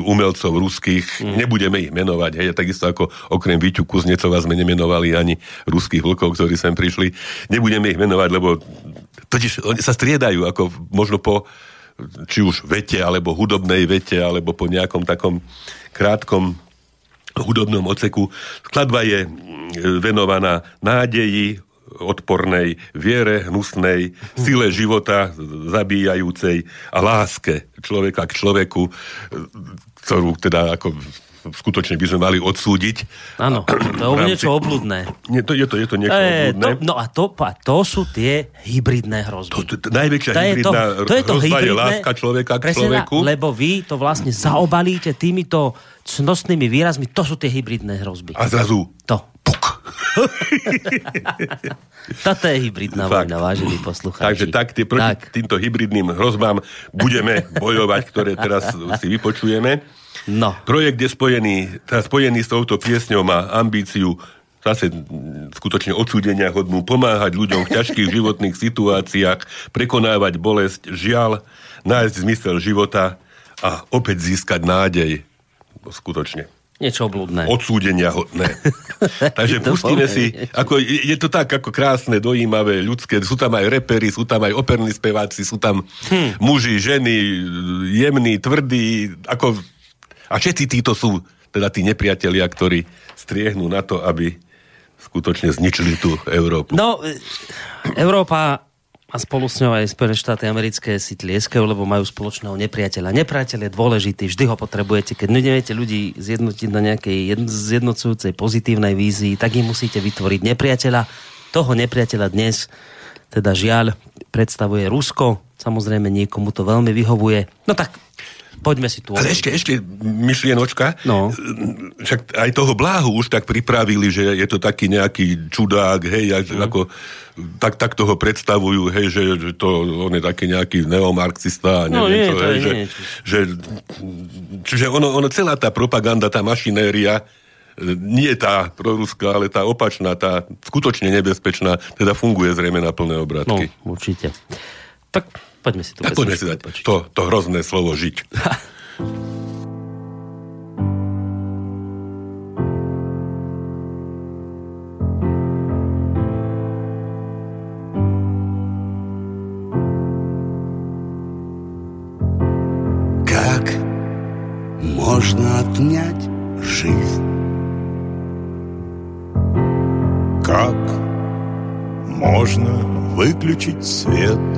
umelcov ruských, mm. nebudeme ich menovať, hej, takisto ako okrem Víťu Kuznecova sme nemenovali ani ruských vlkov, ktorí sem prišli, nebudeme ich menovať, lebo totiž oni sa striedajú, ako možno po či už vete, alebo hudobnej vete, alebo po nejakom takom krátkom hudobnom oceku. Skladba je mm, venovaná nádeji, odpornej viere, hnusnej, sile života, zabíjajúcej a láske človeka k človeku, ktorú teda ako skutočne by sme mali odsúdiť. Áno, to je niečo obludné. Nie, to, je, to, je to niečo e, obludné. To, no a to, a to sú tie hybridné hrozby. To, to, to, najväčšia to hybridná je to, to je to hybridné, je láska človeka k človeku. Lebo vy to vlastne zaobalíte týmito cnostnými výrazmi, to sú tie hybridné hrozby. A zrazu to. Puk. Toto je hybridná Fakt. vojna, vážení poslucháči. Takže tak, tie proti tak. týmto hybridným hrozbám budeme bojovať, ktoré teraz si vypočujeme. No. Projekt je spojený, teda spojený s touto piesňou má ambíciu zase skutočne odsúdenia hodnú, pomáhať ľuďom v ťažkých životných situáciách, prekonávať bolesť, žiaľ, nájsť zmysel života a opäť získať nádej. Skutočne. Niečo obludné. Odsúdenia hodné. Takže pustíme si, ako, je to tak ako krásne, dojímavé, ľudské. Sú tam aj repery, sú tam aj operní speváci, sú tam hm. muži, ženy, jemní, tvrdí, ako a všetci títo sú teda tí nepriatelia, ktorí striehnú na to, aby skutočne zničili tú Európu. No, e, Európa a spolu s ňou aj Spojené štáty americké si tlieskajú, lebo majú spoločného nepriateľa. Nepriateľ je dôležitý, vždy ho potrebujete. Keď neviete ľudí zjednotiť na nejakej zjednocujúcej pozitívnej vízii, tak im musíte vytvoriť nepriateľa. Toho nepriateľa dnes, teda žiaľ, predstavuje Rusko. Samozrejme, niekomu to veľmi vyhovuje. No tak Poďme si tu. Ale ešte, ešte myšlienočka. No. Však aj toho bláhu už tak pripravili, že je to taký nejaký čudák, hej, mm. ako, tak, tak toho predstavujú, hej, že, že to, on je taký nejaký neomarxista, no, neviem no, nie, čo, hej, že, že, čiže ono, ono, celá tá propaganda, tá mašinéria, nie tá proruská, ale tá opačná, tá skutočne nebezpečná, teda funguje zrejme na plné obrátky. No, určite. Tak Poďme si tu tak poďme si dať počuť. to, to hrozné slovo žiť. как можно отнять жизнь? Как можно выключить свет?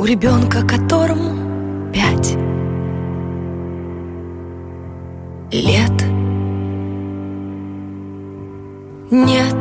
У ребенка, которому пять лет? Нет,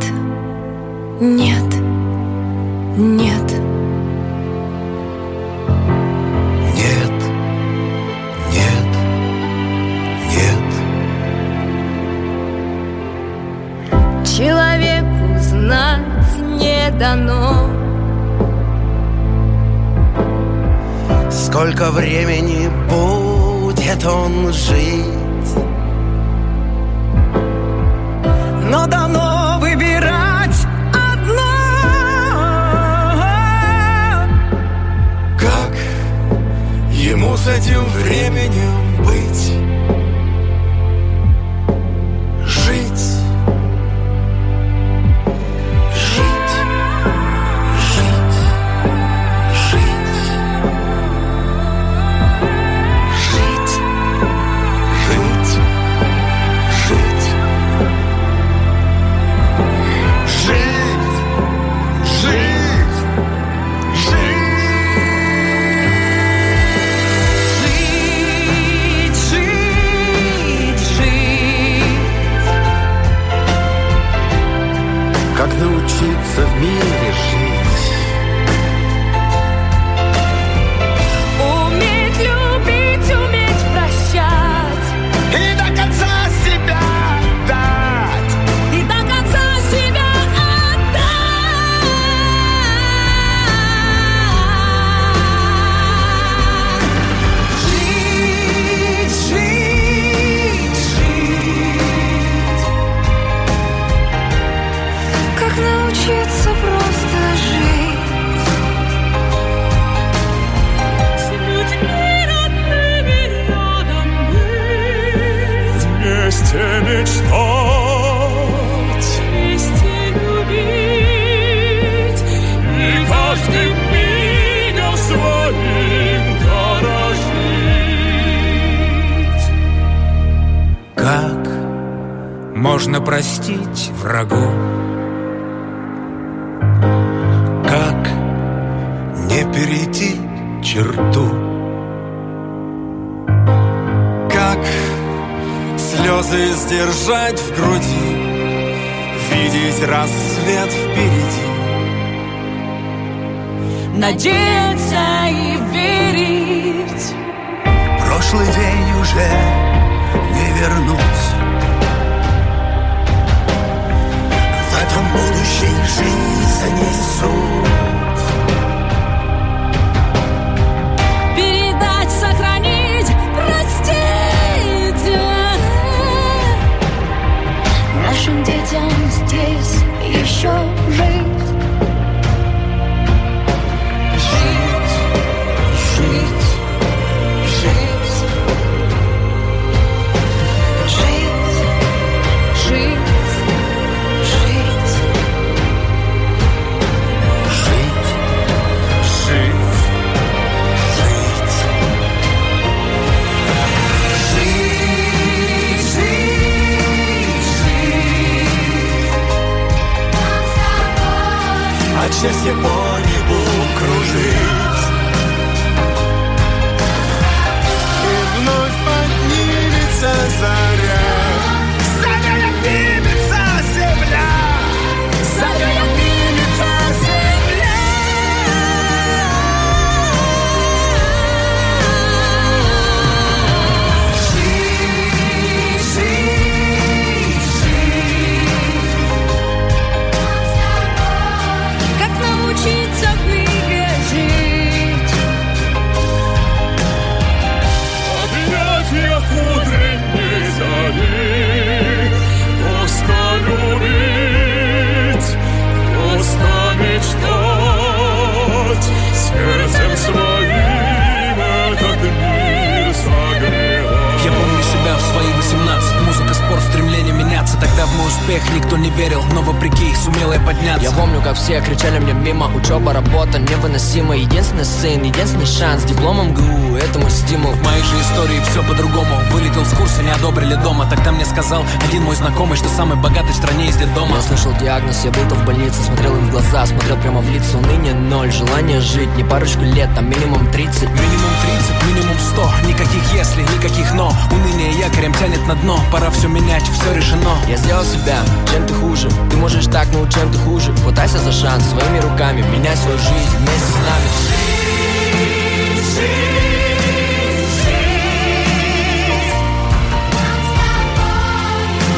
никаких но Уныние якорем тянет на дно. Пора все менять, все решено. Я сделал себя, чем ты хуже. Ты можешь так, но чем ты хуже? Хватайся за шанс своими руками. Меняй свою жизнь вместе с нами.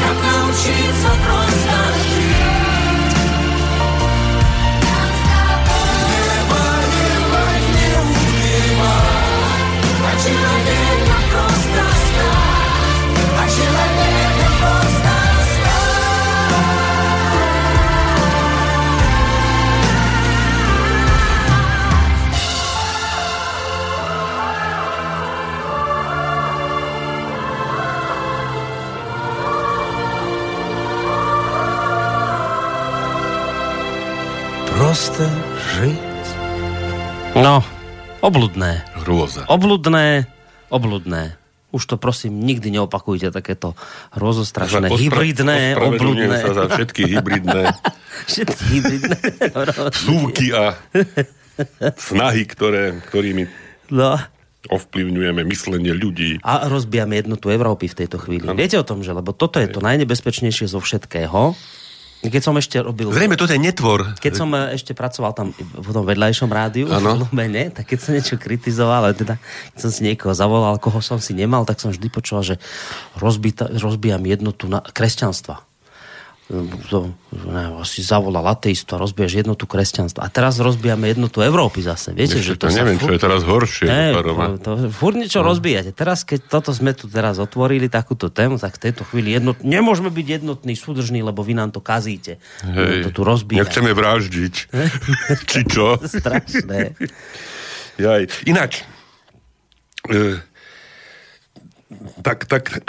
Как научиться просто жить? Не воевать, не убивать А человеком Просто жить No, obludné. Hrôza. Obludné, obludné. Už to prosím, nikdy neopakujte takéto rozostrašné, Ospra- hybridné, ospravedlňujem obludné. sa za všetky hybridné Všetky hybridné. súky a snahy, ktoré, ktorými No. ovplyvňujeme myslenie ľudí. A rozbijame jednotu Európy v tejto chvíli. Viete o tom, že lebo toto je to najnebezpečnejšie zo všetkého. keď som ešte robil... Zrejme toto je netvor. Keď som e, ešte pracoval tam v tom vedľajšom rádiu Áno. v Lumene, tak keď som niečo kritizoval, ale teda keď som si niekoho zavolal, koho som si nemal, tak som vždy počul, že rozbita, rozbijam jednotu na kresťanstva. To, ne, si zavolal ateistu a rozbiješ jednotu kresťanstva. A teraz rozbijame jednotu Európy zase. Viete, Ešte že to neviem, furt- čo je teraz horšie. Ne, to, to, furt niečo no. rozbíjate. Teraz, keď toto sme tu teraz otvorili, takúto tému, tak v tejto chvíli jednot... nemôžeme byť jednotní, súdržní, lebo vy nám to kazíte. Hej, to tu rozbíjať. nechceme vraždiť. Či čo? Strašné. Jaj. Ináč, e, tak, tak,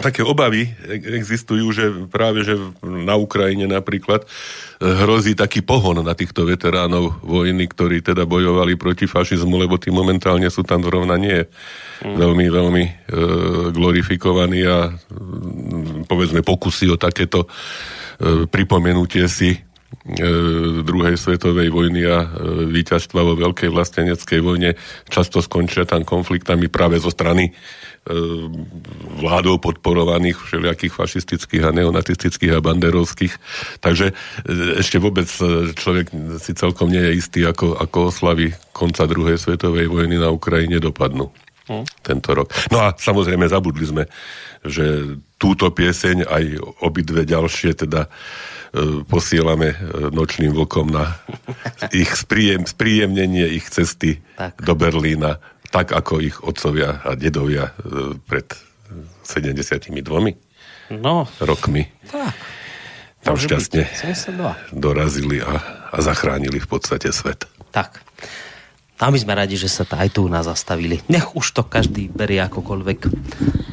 také obavy e- existujú, že práve že na Ukrajine napríklad e, hrozí taký pohon na týchto veteránov vojny, ktorí teda bojovali proti fašizmu, lebo tí momentálne sú tam zrovna nie. Veľmi, veľmi e, glorifikovaní a mm, povedzme pokusy o takéto e, pripomenutie si e, druhej svetovej vojny a víťazstva vo veľkej vlasteneckej vojne. Často skončia tam konfliktami práve zo strany vládou podporovaných všelijakých fašistických a neonacistických a banderovských. Takže e, ešte vôbec e, človek si celkom nie je istý, ako, ako oslavy konca druhej svetovej vojny na Ukrajine dopadnú tento rok. No a samozrejme zabudli sme, že túto pieseň aj obidve ďalšie teda e, posielame e, nočným vlkom na ich spríjem, spríjemnenie ich cesty Tak. do Berlína, tak ako ich otcovia a dedovia e, pred 72 No, rokmi tak. tam šťastne byť. 72. dorazili a, a zachránili v podstate svet. Tak. A my sme radi, že sa to aj tu nás zastavili. Nech už to každý berie akokoľvek.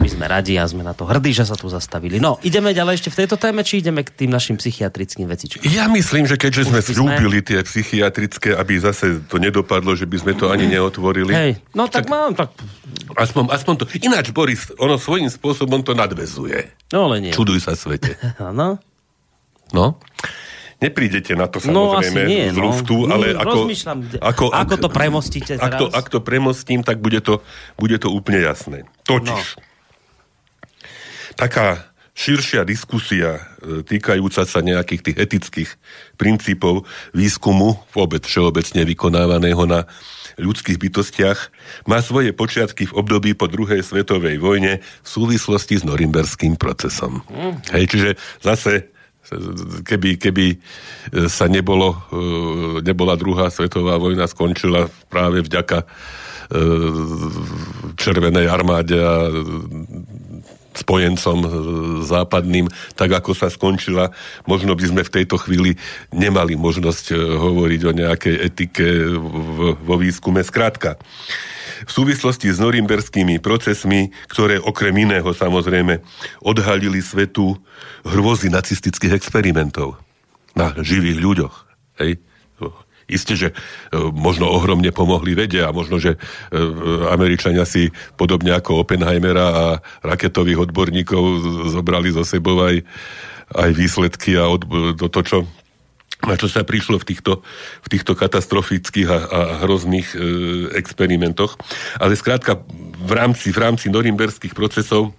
My sme radi a sme na to hrdí, že sa tu zastavili. No, ideme ďalej ešte v tejto téme, či ideme k tým našim psychiatrickým vecičkám? Ja myslím, že keďže Už sme- slúbili tie psychiatrické, aby zase to nedopadlo, že by sme to ani neotvorili. Hej, no tak mám, tak... Aspoň, aspoň to. Ináč, Boris, ono svojím spôsobom to nadvezuje. No ale nie. Čuduj sa svete. Áno. No? Neprídete na to No, samozrejme asi nie, z no. luftu, Mm, ale ako... rozmýšľam, ako to premostíte ak to, ak to premostím, tak bude to, bude to úplne jasné. Totiž, No. taká širšia diskusia e, týkajúca sa nejakých tých etických princípov výskumu, vôbec všeobecne vykonávaného na ľudských bytostiach, má svoje počiatky v období po druhej svetovej vojne v súvislosti s norimberským procesom. Hej, čiže zase keby, keby e, sa nebolo, e, nebola druhá svetová vojna skončila práve vďaka e, Červenej armáde a spojencom e, západným, tak ako sa skončila. Možno by sme v tejto chvíli nemali možnosť e, hovoriť o nejakej etike vo výskume. Skrátka, v súvislosti s norimberskými procesmi, ktoré okrem iného samozrejme odhalili svetu hrôzy nacistických experimentov na živých ľuďoch. Hej? Isté, že e, možno ohromne pomohli vede a možno, že e, Američania si podobne ako Oppenheimera a raketových odborníkov zobrali zo sebou aj, aj výsledky a od, to, čo na čo sa prišlo v týchto, v týchto katastrofických a, a hrozných e, experimentoch. Ale skrátka, v rámci, v rámci norimberských procesov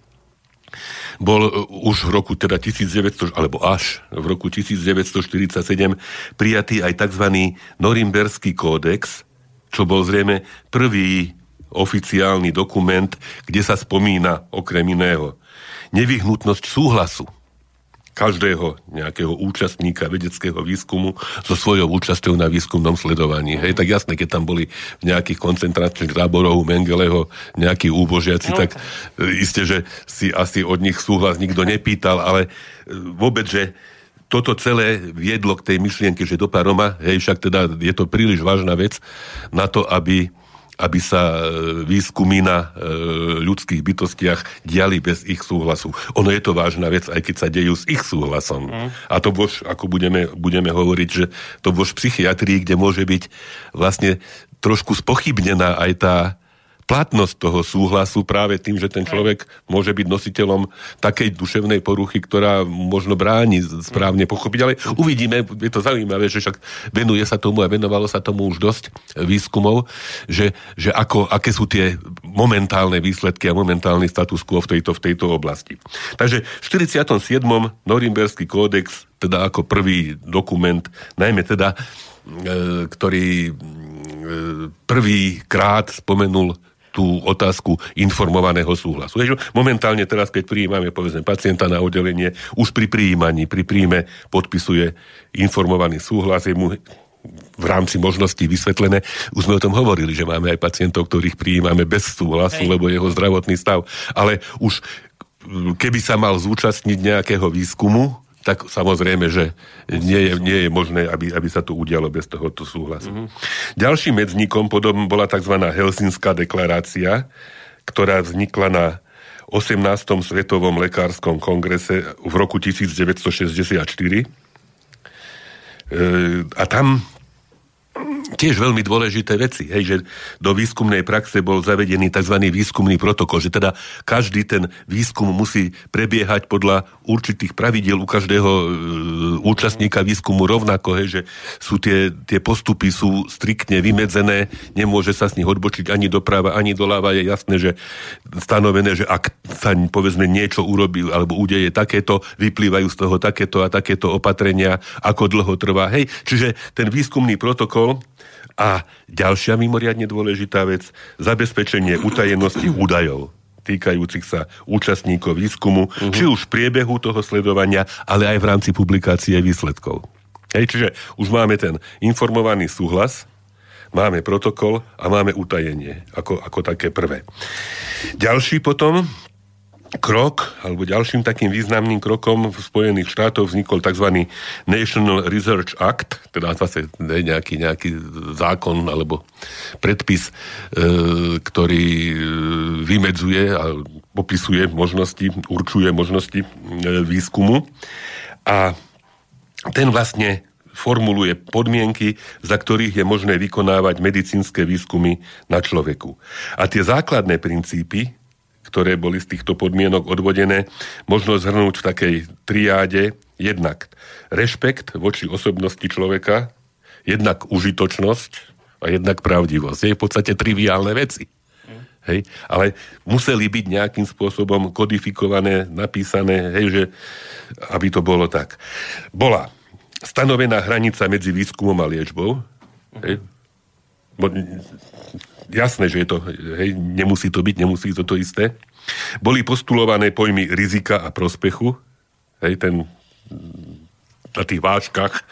bol e, už v roku teda 1900, alebo až v roku 1947 prijatý aj tzv. Norimberský kódex, čo bol zrejme prvý oficiálny dokument, kde sa spomína okrem iného nevyhnutnosť súhlasu každého nejakého účastníka vedeckého výskumu so svojou účasťou na výskumnom sledovaní. Hej, tak jasné, keď tam boli v nejakých koncentračných táboroch u Mengeleho nejakí úbožiaci, No. tak e, isté, že si asi od nich súhlas nikto nepýtal, ale e, vôbec, že toto celé viedlo k tej myšlienke, že do Paroma, hej, však teda je to príliš vážna vec na to, aby aby sa e, výskumy na e, ľudských bytostiach diali bez ich súhlasu. Ono je to vážna vec, aj keď sa dejú s ich súhlasom. Mm. A to bož, ako budeme, budeme hovoriť, že to bož v psychiatrii, kde môže byť vlastne trošku spochybnená aj tá platnosť toho súhlasu práve tým, že ten človek môže byť nositeľom takej duševnej poruchy, ktorá možno bráni správne pochopiť. Ale uvidíme, je to zaujímavé, že však venuje sa tomu a venovalo sa tomu už dosť výskumov, že, že ako, aké sú tie momentálne výsledky a momentálny status quo v tejto, v tejto oblasti. Takže v 47. Norimberský kódex, teda ako prvý dokument, najmä teda, e, ktorý e, prvýkrát spomenul tú otázku informovaného súhlasu. Momentálne teraz, keď prijímame povedzme pacienta na oddelenie, už pri prijímaní, pri príjme podpisuje informovaný súhlas, je mu v rámci možností vysvetlené. Už sme o tom hovorili, že máme aj pacientov, ktorých prijímame bez súhlasu, Hej. lebo jeho zdravotný stav. Ale už keby sa mal zúčastniť nejakého výskumu, tak samozrejme, že nie je, nie je možné, aby, aby sa to udialo bez tohoto súhlasu. Mm-hmm. Ďalším medzníkom potom bola tzv. Helsinská deklarácia, ktorá vznikla na 18. Svetovom lekárskom kongrese v roku 1964. E, a tam tiež veľmi dôležité veci, hej, že do výskumnej praxe bol zavedený tzv. výskumný protokol, že teda každý ten výskum musí prebiehať podľa určitých pravidiel u každého e, účastníka výskumu rovnako, hej, že sú tie, tie postupy sú striktne vymedzené, nemôže sa z nich odbočiť ani doprava, ani doľava, je jasné, že stanovené, že ak sa povedzme niečo urobí alebo udeje takéto, vyplývajú z toho takéto a takéto opatrenia, ako dlho trvá, hej, čiže ten výskumný protokol a ďalšia mimoriadne dôležitá vec, zabezpečenie utajenosti údajov týkajúcich sa účastníkov výskumu, uh-huh. či už v priebehu toho sledovania, ale aj v rámci publikácie výsledkov. Hej, čiže už máme ten informovaný súhlas, máme protokol a máme utajenie ako, ako také prvé. Ďalší potom krok, alebo ďalším takým významným krokom v Spojených štátoch vznikol tzv. National Research Act, teda zase ne, nejaký, nejaký zákon alebo predpis, e, ktorý e, vymedzuje a popisuje možnosti, určuje možnosti e, výskumu. A ten vlastne formuluje podmienky, za ktorých je možné vykonávať medicínske výskumy na človeku. A tie základné princípy, ktoré boli z týchto podmienok odvodené, možno zhrnúť v takej triáde jednak rešpekt voči osobnosti človeka, jednak užitočnosť a jednak pravdivosť. Je v podstate triviálne veci. Hej? Ale museli byť nejakým spôsobom kodifikované, napísané, hej, že aby to bolo tak. Bola stanovená hranica medzi výskumom a liečbou. Hej? Jasné, že je to, hej, nemusí to byť, nemusí to to isté. Boli postulované pojmy rizika a prospechu, hej, ten na tých vážkach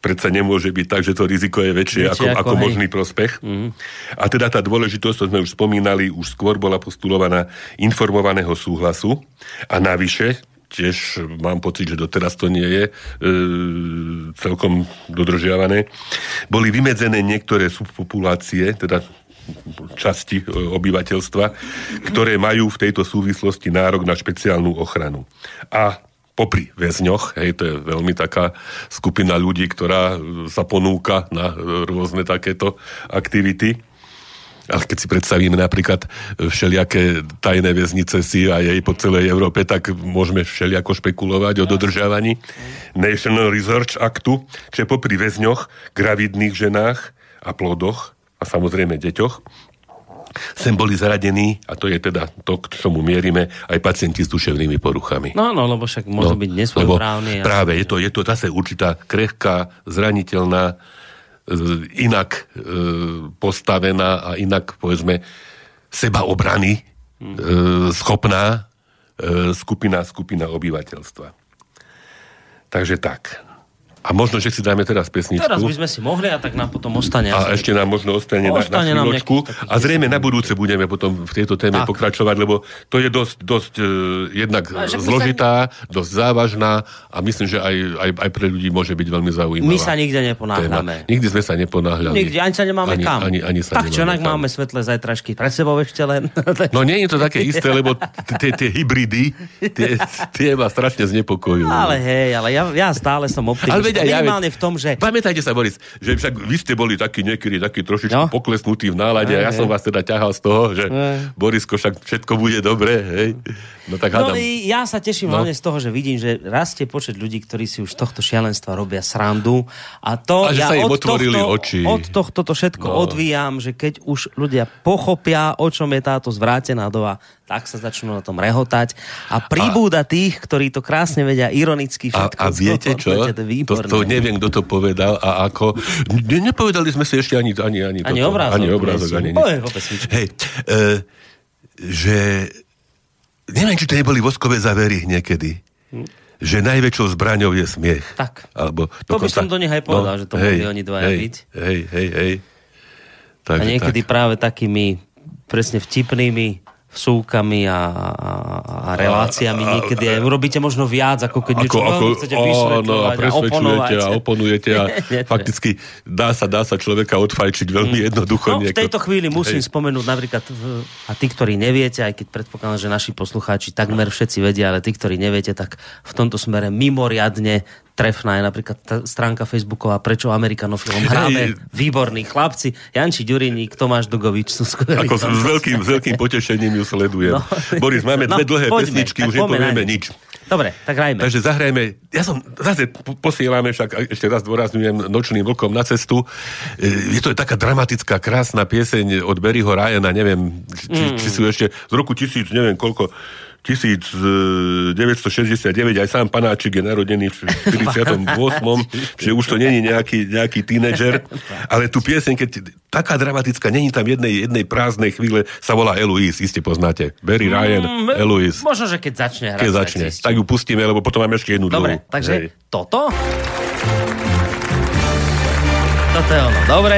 predsa nemôže byť tak, že to riziko je väčšie, ako, ako, ako hej. možný prospech. A teda tá dôležitosť, to sme už spomínali, už skôr bola postulovaná informovaného súhlasu a navyše, tiež mám pocit, že doteraz to nie je e, celkom dodržiavané, boli vymedzené niektoré subpopulácie, teda časti e, obyvateľstva, ktoré majú v tejto súvislosti nárok na špeciálnu ochranu. A popri väzňoch, hej, to je veľmi taká skupina ľudí, ktorá e, sa ponúka na e, rôzne takéto aktivity. Ale keď si predstavíme napríklad všelijaké tajné väznice CIA po celej Európe, tak môžeme všelijako špekulovať o dodržiavaní National Research Actu, čiže popri väzňoch, gravidných ženách a plodoch a samozrejme deťoch, sem boli zaradení, a to je teda to, k čomu mierime, aj pacienti s duševnými poruchami. No, no, lebo však môžu byť nesvojprávni. Práve, je to, je to zase určitá krehká, zraniteľná, e, inak e, postavená a inak, povedzme, sebaobrany e, schopná e, skupina, skupina obyvateľstva. Takže tak. A možno, že si dáme teraz pesničku. Teraz by sme si mohli a tak nám potom ostane. A asi- ešte nám možno ostane, na, Ostane na nám chvíľočku. A zrejme na budúce budeme potom v tejto téme Tak. pokračovať, lebo to je dosť, dosť uh, jednak že my sa- zložitá, dosť závažná a myslím, že aj, aj, aj pre ľudí môže byť veľmi zaujímavá. My sa nikde téma. neponáhľame. Nikdy sme sa neponáhľali. Nikde, ani sa nemáme ani, kam. Ani, ani sa tak čo, nemáme inak kam. máme svetlé zajtražky pred sebou ešte len. No nie je to také isté, lebo tie- hybridy, tie, ma strašne znepokojujú. ale hej, ale ja stále som optimista. Veď aj ja, Minimálne v tom, že Pamätajte sa, Boris, že však vy ste boli takí niekedy taký trošičku No. poklesnutí v nálade a ja som vás teda ťahal z toho, že Hej. Borisko, však všetko bude dobre, hej. No tak No, hádam. i ja sa teším No. hlavne z toho, že vidím, že rastie počet ľudí, ktorí si už tohto šialenstva robia srandu. A to A ja sa im od tohto, oči. Od tohto to všetko No. odvíjam, že keď už ľudia pochopia, o čom je táto zvrátená doba, tak sa začnú na tom rehotať. A príbúda tých, ktorí to krásne vedia ironicky A, všetko. a viete čo? To, To, neviem, kto to povedal a ako. Ne, nepovedali sme si ešte ani, ani, ani, Ani toto, obrázok. Ani obrázok, ani nič. Hej, e, že neviem, či to neboli voskové zavery niekedy. Že najväčšou zbraňou je smiech. Tak. Alebo To by som do nich aj povedal, že to mohli oni dvaja hej, byť. Hej, hej, hej. A Takže niekedy tak. práve takými presne vtipnými vsúkami a, a, a reláciami A- a- niekedy aj urobíte možno viac, ako keď niečo ako, ako, chcete a vysvetľovať a oponovať. a oponujete a Nie, nie. fakticky dá sa, dá sa človeka odfajčiť veľmi jednoducho. No, v tejto chvíli musím Hej. spomenúť napríklad, a tí, ktorí neviete, aj keď predpokladám, že naši poslucháči takmer všetci vedia, ale tí, ktorí neviete, tak v tomto smere mimoriadne trefná je napríklad tá stránka Facebooková Prečo Amerikanofilom hráme Hej. výborní chlapci. Janči Ďuriník, Tomáš Dugovič sú skvelí. Ako s, s, veľkým, s veľkým potešením ju sledujem. No. Boris, máme dve dlhé poďme, pesničky, už nepovieme nič. Dobre, tak hrajme. Takže zahrajme, ja som, zase po- posielame však, ešte raz dôrazňujem, Nočným vlkom na cestu. E, Je to taká dramatická, krásna pieseň od Berryho Ryana, neviem, či, Mm. či sú ešte z roku tisíc, neviem koľko, 1969, aj sám panáčik je narodený v 48. čiže už to není nejaký, nejaký tínedžer, ale tu pieseň, keď taká dramatická, není tam jednej, jednej prázdnej chvíle, sa volá Eloise, iste poznáte. Barry Ryan, Mm, Eloise. Možno, že keď začne hrať. Keď tak začne, tak ju pustíme, lebo potom máme ešte jednu Dobre, dlhú. takže Hej. toto? Toto je ono. Dobre.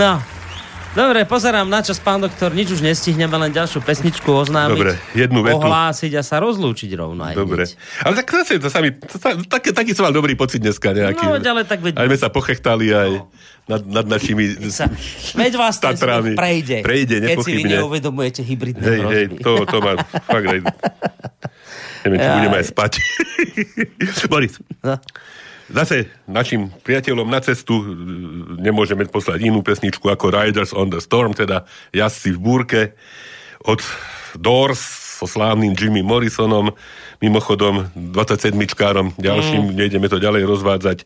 No. Dobre, pozerám na čas, pán doktor, nič už nestihneme, len ďalšiu pesničku oznámiť. Dobre, jednu vetu. Ohlásiť a sa rozlúčiť rovno aj Dobre. hneď. Ale tak zase to sa mi, to sa, taký, som mal dobrý pocit dneska nejaký. No, ale tak veď- Aj sme sa pochechtali aj nad, nad našimi Sa, veď vás Tatrami. prejde. Prejde, Keď si vy neuvedomujete hybridné Hej, hej, to, to ma fakt aj... Neviem, či budeme aj spať. Boris, No. Zase našim priateľom na cestu e, nemôžeme poslať inú pesničku ako Riders on the Storm, teda jazdci v búrke od Doors so slávnym Jimmy Morrisonom, mimochodom 27-čkárom, ďalším, mm. nejdeme to ďalej rozvádzať,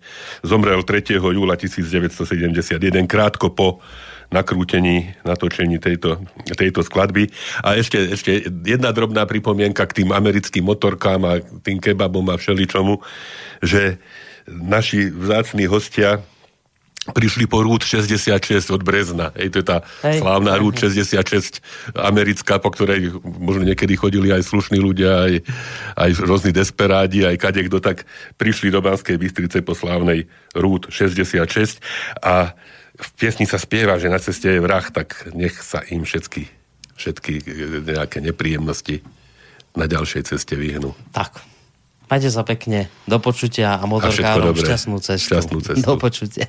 zomrel 3. júla 1971, krátko po nakrútení, natočení tejto, tejto skladby. A ešte, ešte jedna drobná pripomienka k tým americkým motorkám a tým kebabom a všeličomu, že naši vzácní hostia prišli po Route 66 od Brezna. Hej, to je tá Hej. slávna Route 66 americká, po ktorej možno niekedy chodili aj slušní ľudia, aj, aj rôzni desperádi, aj kadekto, tak prišli do Banskej Bystrice po slávnej Route 66 a v piesni sa spieva, že na ceste je vrah, tak nech sa im všetky, všetky e, nejaké nepríjemnosti na ďalšej ceste vyhnú. Tak. Majte sa pekne. Do počutia a motorkárom šťastnú cestu. Šťastnú cestu. Do počutia.